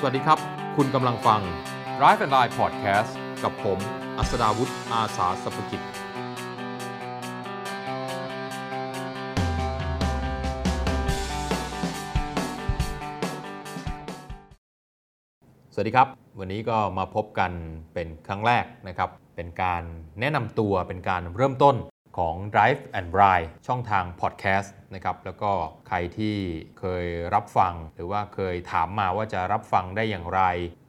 สวัสดีครับ คุณกำลังฟัง Drive and Line Podcast กับผม อัสดาวุฒิอาสาสัพกิจ สวัสดีครับ วันนี้ก็มาพบกันเป็นครั้งแรกนะครับ เป็นการแนะนำตัวเป็นการเริ่มต้น ของ Drive and Ride ช่องทาง Podcast นะครับแล้วก็ใครที่เคยรับฟัง หรือว่าเคยถามมาว่าจะรับฟังได้อย่างไร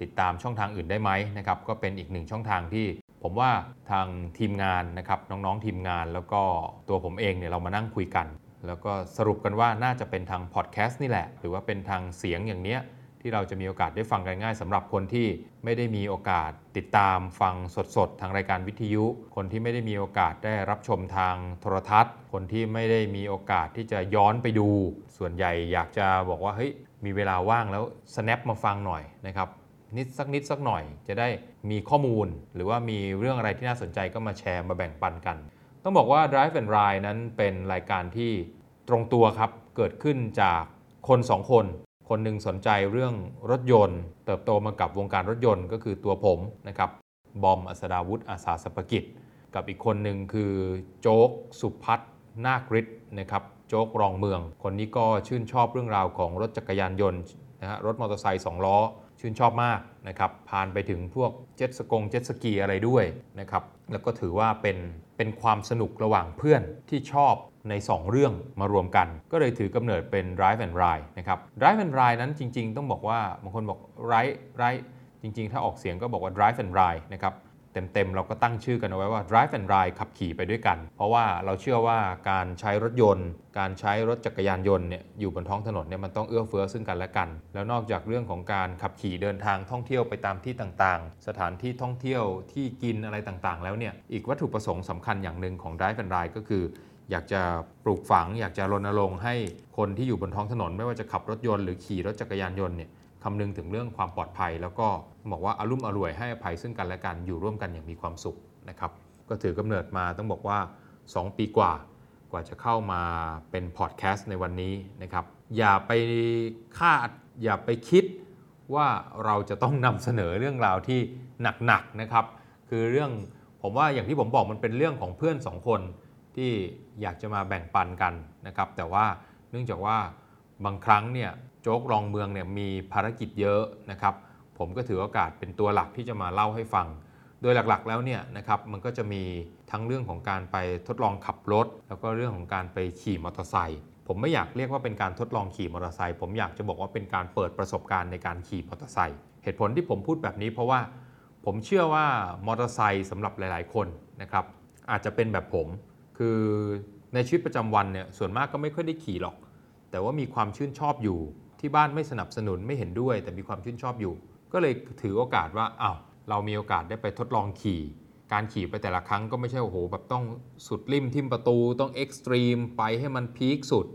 ติดตามช่องทางอื่นได้ไหมนะครับก็เป็นอีกหนึ่งช่องทางที่ผมว่าทางทีมงานนะครับน้องๆทีมงานแล้วก็ตัวผมเองเนี่ยเรามานั่งคุยกัน แล้วก็สรุปกันว่าน่าจะเป็นทางพอดแคสต์นี่แหละ หรือว่าเป็นทางเสียงอย่างเนี้ย ที่เราจะมีโอกาสได้ฟังกันง่ายสำหรับคนที่ไม่ได้มีโอกาสติดตามฟังสดๆ ทางรายการวิทยุ คนที่ไม่ได้มีโอกาสได้รับชมทางโทรทัศน์ คนที่ไม่ได้มีโอกาสที่จะย้อนไปดู ส่วนใหญ่อยากจะบอกว่าเฮ้ยมีเวลาว่างแล้ว snap มาฟังหน่อยนะครับนิดสักนิดสักหน่อยจะได้มีข้อมูล หรือว่ามีเรื่องอะไรที่น่าสนใจก็มาแชร์มาแบ่งปันกัน ต้องบอกว่า Drive and Ride นั้นเป็นรายการที่ตรงตัวครับเกิดขึ้นจากคนสองคน คนหนึ่งสนใจเรื่องรถยนต์ เติบโตมากับวงการรถยนต์ก็คือตัวผมนะครับบอมอัสดาวุฒิอาสาสปกิจ กับอีกคนหนึ่งคือโจ๊กสุพัฒนาคฤทธิ์นะครับโจ๊กรองเมือง คนนี้ก็ชื่นชอบเรื่องราวของรถจักรยานยนต์นะฮะรถมอเตอร์ไซค์สองล้อ ชื่นชอบมากนะครับผ่านไปถึงพวกเจ็ตสกงเจ็ตสกีอะไรด้วยนะครับแล้วก็ถือว่าเป็นเป็นความสนุกระหว่างเพื่อนที่ชอบใน 2 เรื่องมารวมกัน ก็เลยถือกำเนิดเป็น Drive and Ride นะครับ Drive and Ride นั้นจริง ๆ ต้องบอกว่าบางคนบอก Ride Ride จริง ๆ ถ้าออกเสียงก็บอกว่า Drive and Ride นะครับ เต็มๆ เราก็ตั้งชื่อกันเอาไว้ว่า Drive and Ride ขับขี่ไปด้วยกัน เพราะว่าเราเชื่อว่าการใช้รถยนต์ การใช้รถจักรยานยนต์เนี่ยอยู่บนท้องถนนเนี่ยมันต้องเอื้อเฟื้อซึ่งกันและกัน แล้วนอกจากเรื่องของการขับขี่เดินทางท่องเที่ยวไปตามที่ต่างๆ สถานที่ท่องเที่ยวที่กินอะไรต่างๆ แล้วเนี่ยอีกวัตถุประสงค์สำคัญอย่างหนึ่งของ Drive and Ride ก็คือ อยากจะปลูกฝัง อยากจะรณรงค์ให้คนที่อยู่บนท้องถนน ไม่ว่าจะขับรถยนต์หรือขี่รถจักรยานยนต์เนี่ย คำนึงถึงเรื่องความปลอดภัย แล้วก็บอกว่าอารุ่มอร่วยให้อภัยซึ่งกันและกันอยู่ร่วมกันอย่างมีความสุขนะครับก็ถือกำเนิดมาต้องบอกว่า 2 ปีกว่ากว่าจะเข้ามาเป็นพอดแคสต์ในวันนี้นะครับอย่าไปคาดอย่าไปคิดว่าเราจะต้องนำเสนอเรื่องราวที่หนักๆนะครับ คือเรื่องผมว่าอย่างที่ผมบอกมันเป็นเรื่องของเพื่อนสองคนที่อยากจะมาแบ่งปันกันนะครับ แต่ว่าเนื่องจากว่าบางครั้งเนี่ยโจ๊กรองเมืองเนี่ยมีภารกิจเยอะนะครับ ผมก็ถือโอกาสเป็นตัวหลักที่จะมาเล่าให้ฟัง โดยหลักๆแล้วเนี่ยนะครับมันก็จะมีทั้งเรื่องของการไปทดลองขับรถ แล้วก็เรื่องของการไปขี่มอเตอร์ไซค์ผมไม่อยากเรียกว่าเป็นการทดลองขี่มอเตอร์ไซค์ผมอยากจะบอกว่าเป็นการเปิดประสบการณ์ในการขี่มอเตอร์ไซค์เหตุผลที่ผมพูดแบบนี้เพราะว่าผมเชื่อว่ามอเตอร์ไซค์สำหรับหลาย ๆ คนนะครับอาจจะเป็นแบบผม คือในชีวิตประจำวันเนี่ยส่วนมากก็ไม่ค่อยได้ขี่หรอก แต่ว่ามีความชื่นชอบอยู่ ที่บ้านไม่สนับสนุนไม่เห็นด้วย แต่มีความชื่นชอบอยู่ ก็เลยถือโอกาสว่าอ้าวเรามีโอกาสได้ไปทดลองขี่ การขี่ไปแต่ละครั้งก็ไม่ใช่โอ้โหแบบต้องสุดริมทิมประตูต้องเอ็กซ์ตรีมไปให้มันพีคสุด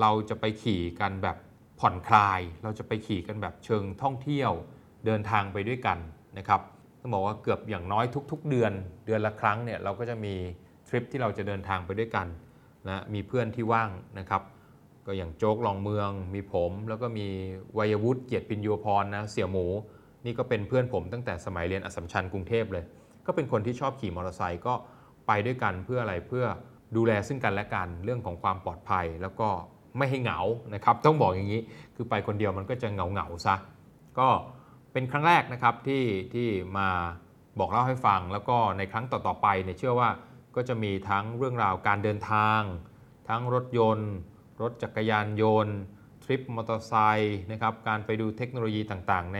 เราจะไปขี่กันแบบผ่อนคลาย เราจะไปขี่กันแบบเชิงท่องเที่ยว เดินทางไปด้วยกันนะครับต้องบอกว่าเกือบอย่างน้อยทุก ๆ เดือน เดือนละครั้งเนี่ยเราก็จะมีทริปที่เราจะเดินทางไปด้วยกันนะมีเพื่อนที่ว่างนะครับ ก็อย่างโจ๊กลองเมืองมีผม แล้วก็มีวัยวุฒิเกียรติปิญโยพรนะเสี่ยหมู นี่ก็เป็นเพื่อนผมตั้งแต่สมัยเรียนอัสมชัญกรุงเทพเลย ก็เป็นคนที่ชอบขี่มอเตอร์ไซค์ก็ไปด้วยกันเพื่ออะไรเพื่อดูแลซึ่งกันและกันเรื่องของความปลอดภัย แล้วก็ไม่ให้เหงานะครับต้องบอกอย่างนี้คือไปคนเดียวมันก็จะเหงาเหงาๆซะก็เป็นครั้งแรกนะครับที่ที่มาบอกเล่าให้ฟัง แล้วก็ในครั้งต่อๆไปเนี่ยเชื่อว่าก็จะมีทั้งเรื่องราวการเดินทาง ทั้งรถยนต์ รถจักรยานยนต์ ทริปมอเตอร์ไซค์นะครับการไปดูเทคโนโลยีต่างๆ ใน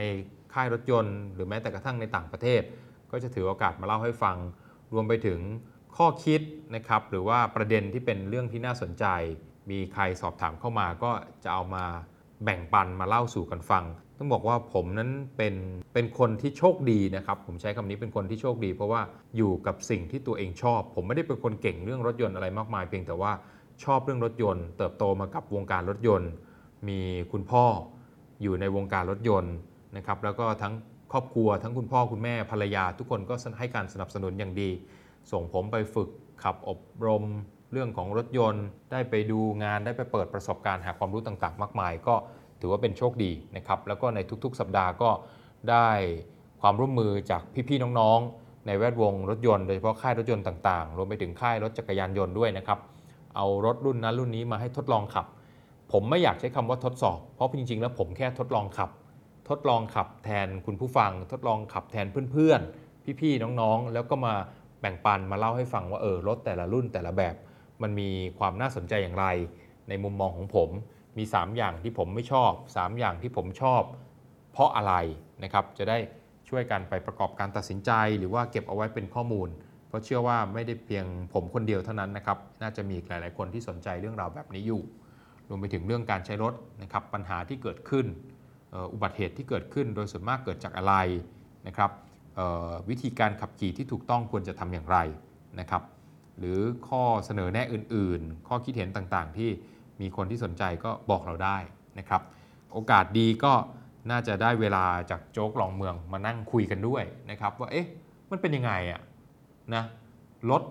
ค่ายรถยนต์ หรือแม้แต่กระทั่งในต่างประเทศ ก็จะถือโอกาสมาเล่าให้ฟัง รวมไปถึงข้อคิดนะครับหรือว่าประเด็นที่เป็นเรื่องที่น่าสนใจ มีใครสอบถามเข้ามาก็จะเอามาแบ่งปันมาเล่าสู่กันฟัง ต้องบอกว่าผมนั้นเป็นเป็นคนที่โชคดีนะครับ ผมใช้คำนี้เป็นคนที่โชคดี เพราะว่าอยู่กับสิ่งที่ตัวเองชอบ ผมไม่ได้เป็นคนเก่งเรื่องรถยนต์อะไรมากมาย เพียงแต่ว่า ชอบเรื่องรถยนต์ เติบโตมากับวงการรถยนต์ มีคุณพ่ออยู่ในวงการรถยนต์นะครับแล้วก็ทั้งครอบครัวทั้งคุณพ่อคุณแม่ภรรยา ทุกคนก็ให้การสนับสนุนอย่างดี ส่งผมไปฝึกขับอบรมเรื่องของรถยนต์ ได้ไปดูงานได้ไปเปิดประสบการณ์หาความรู้ต่างๆ มากมาย ก็ถือว่าเป็นโชคดีนะครับแล้วก็ในทุกๆ สัปดาห์ก็ได้ความร่วมมือจากพี่ๆน้องๆ ในแวดวงรถยนต์โดยเฉพาะค่ายรถยนต์ต่างๆ รวมไปถึงค่ายรถจักรยานยนต์ด้วยนะครับ เอารถรุ่นนั้นรุ่นนี้มาให้ทดลองขับ ผมไม่อยากใช้คำว่าทดสอบ เพราะจริงๆ แล้วผมแค่ทดลองขับ ทดลองขับแทนคุณผู้ฟัง ทดลองขับแทนเพื่อนๆ พี่ๆ น้องๆ แล้วก็มาแบ่งปันมาเล่าให้ฟังว่าเออรถแต่ละรุ่นแต่ละแบบ มันมีความน่าสนใจอย่างไร ในมุมมองของผมมี 3 อย่างที่ผมไม่ชอบ 3 อย่างที่ผมชอบ เพราะอะไรนะครับจะได้ช่วยกันไปประกอบการตัดสินใจ หรือว่าเก็บเอาไว้เป็นข้อมูล เพราะเชื่อว่าไม่ได้เพียงผมคนเดียวเท่านั้นนะครับ น่าจะมีอีกหลาย ๆ คนที่สนใจเรื่องราวแบบนี้อยู่ รวมไปถึงเรื่องการใช้รถนะครับ ปัญหาที่เกิดขึ้นอ,อุบัติเหตุที่เกิดขึ้น โดยส่วนมากเกิดจากอะไรนะครับ วิธีการขับขี่ที่ถูกต้องควรจะทำอย่างไรนะครับ หรือข้อเสนอแนะอื่น ๆ ข้อคิดเห็นต่าง ๆ ที่มีคนที่สนใจก็บอกเราได้นะครับ โอกาสดีก็น่าจะได้เวลาจากโจ๊กลองเมืองมานั่งคุยกันด้วยนะครับว่าเอ๊ะมันเป็นยังไงอะ นะรถ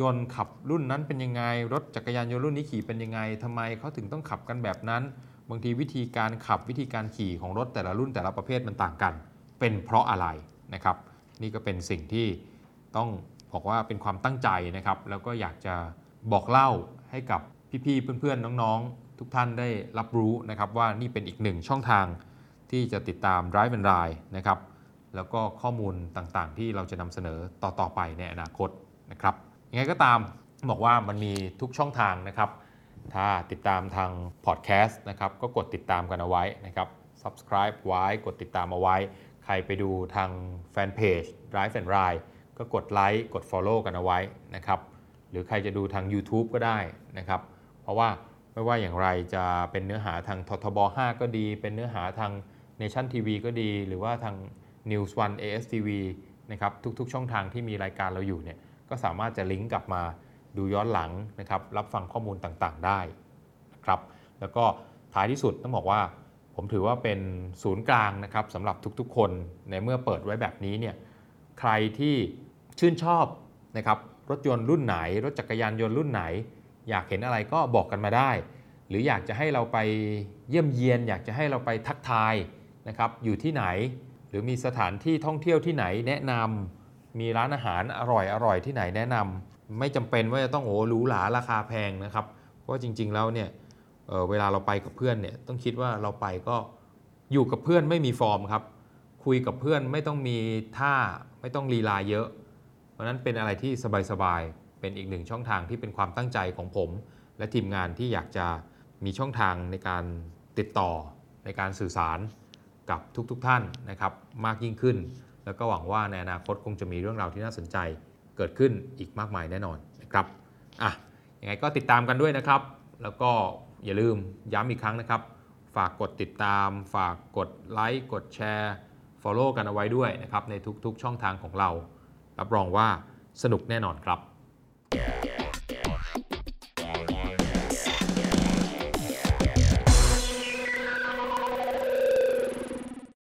ยนต์ขับรุ่นนั้นเป็นยังไง รถจักรยานยนต์รุ่นนี้ขี่เป็นยังไงทำไมเขาถึงต้องขับกันแบบนั้น บางทีวิธีการขับวิธีการขี่ของรถแต่ละรุ่นแต่ละประเภทมันต่างกัน เป็นเพราะอะไรนะครับ นี่ก็เป็นสิ่งที่ต้องบอกว่าเป็นความตั้งใจนะครับ แล้วก็อยากจะบอกเล่าให้กับพี่ๆเพื่อนๆน้องๆ ทุกท่านได้รับรู้นะครับว่านี่เป็นอีกหนึ่งช่องทางที่จะติดตาม Drive and Ride นะครับ แล้วก็ข้อมูลต่างๆ ที่เราจะนำเสนอต่อ ๆ ไปในอนาคตนะครับยังไงก็ตามบอกว่ามันมีทุกช่องทางนะครับ ถ้าติดตามทางพอดแคสต์นะครับก็กดติดตามกันเอาไว้นะครับ subscribe ไว้กดติดตามเอาไว้ ใครไปดูทางแฟนเพจ Drive and Ride ก็กดไลค์กด Follow กันเอาไว้นะครับหรือใครจะดูทาง YouTube ก็ได้นะครับ เพราะว่าไม่ว่าอย่างไรจะเป็นเนื้อหาทางททบ 5 ก็ดี เป็นเนื้อหาทาง Nation TV ก็ดี หรือว่าทาง News One ASTV นะครับทุกๆ ช่องทางที่มีรายการเราอยู่เนี่ยก็สามารถจะลิงก์กลับมาดูย้อนหลังนะครับรับฟังข้อมูลต่างๆได้นะครับแล้วก็ท้ายที่สุดต้องบอกว่า ผมถือว่าเป็นศูนย์กลางนะครับสำหรับทุกๆ คนในเมื่อเปิดไว้แบบนี้เนี่ยใครที่ชื่นชอบนะครับรถยนต์รุ่นไหน รถจักรยานยนต์รุ่นไหน อยากเห็นอะไรก็บอกกันมาได้ หรืออยากจะให้เราไปเยี่ยมเยียน อยากจะให้เราไปทักทายนะครับอยู่ที่ไหน รือมีสถานที่ท่องเที่ยวที่ไหนแนะนำมีร้านอาหารอร่อยอร่อยที่ไหนแนะนำไม่จำเป็นว่าจะต้องโอ้หรูหราราคาแพงนะครับ เพราะว่าจริง ๆ แล้วเนี่ยเออเวลาเราไปกับเพื่อนเนี่ยต้องคิดว่าเราไปก็อยู่กับเพื่อนไม่มีฟอร์มครับ คุยกับเพื่อนไม่ต้องมีท่าไม่ต้องลีลาเยอะ เพราะนั้นเป็นอะไรที่สบายๆเป็นอีกหนึ่งช่องทางที่เป็นความตั้งใจของผม และทีมงานที่อยากจะมีช่องทางในการติดต่อในการสื่อสาร กับทุกๆทท่านนะครับมากยิ่งขึ้น แล้วก็หวังว่าในอนาคตคงจะมีเรื่องราวที่น่าสนใจเกิดขึ้นอีกมากมายแน่นอนนะครับอะยังไงก็ติดตามกันด้วยนะครับ แล้วก็อย่าลืมย้ำอีกครั้งนะครับ ฝากกดติดตาม ฝากกดไลค์กดแชร์ Follow กันเอาไว้ด้วยนะครับในทุกๆช่องทางของเรา รับรองว่าสนุกแน่นอนครับ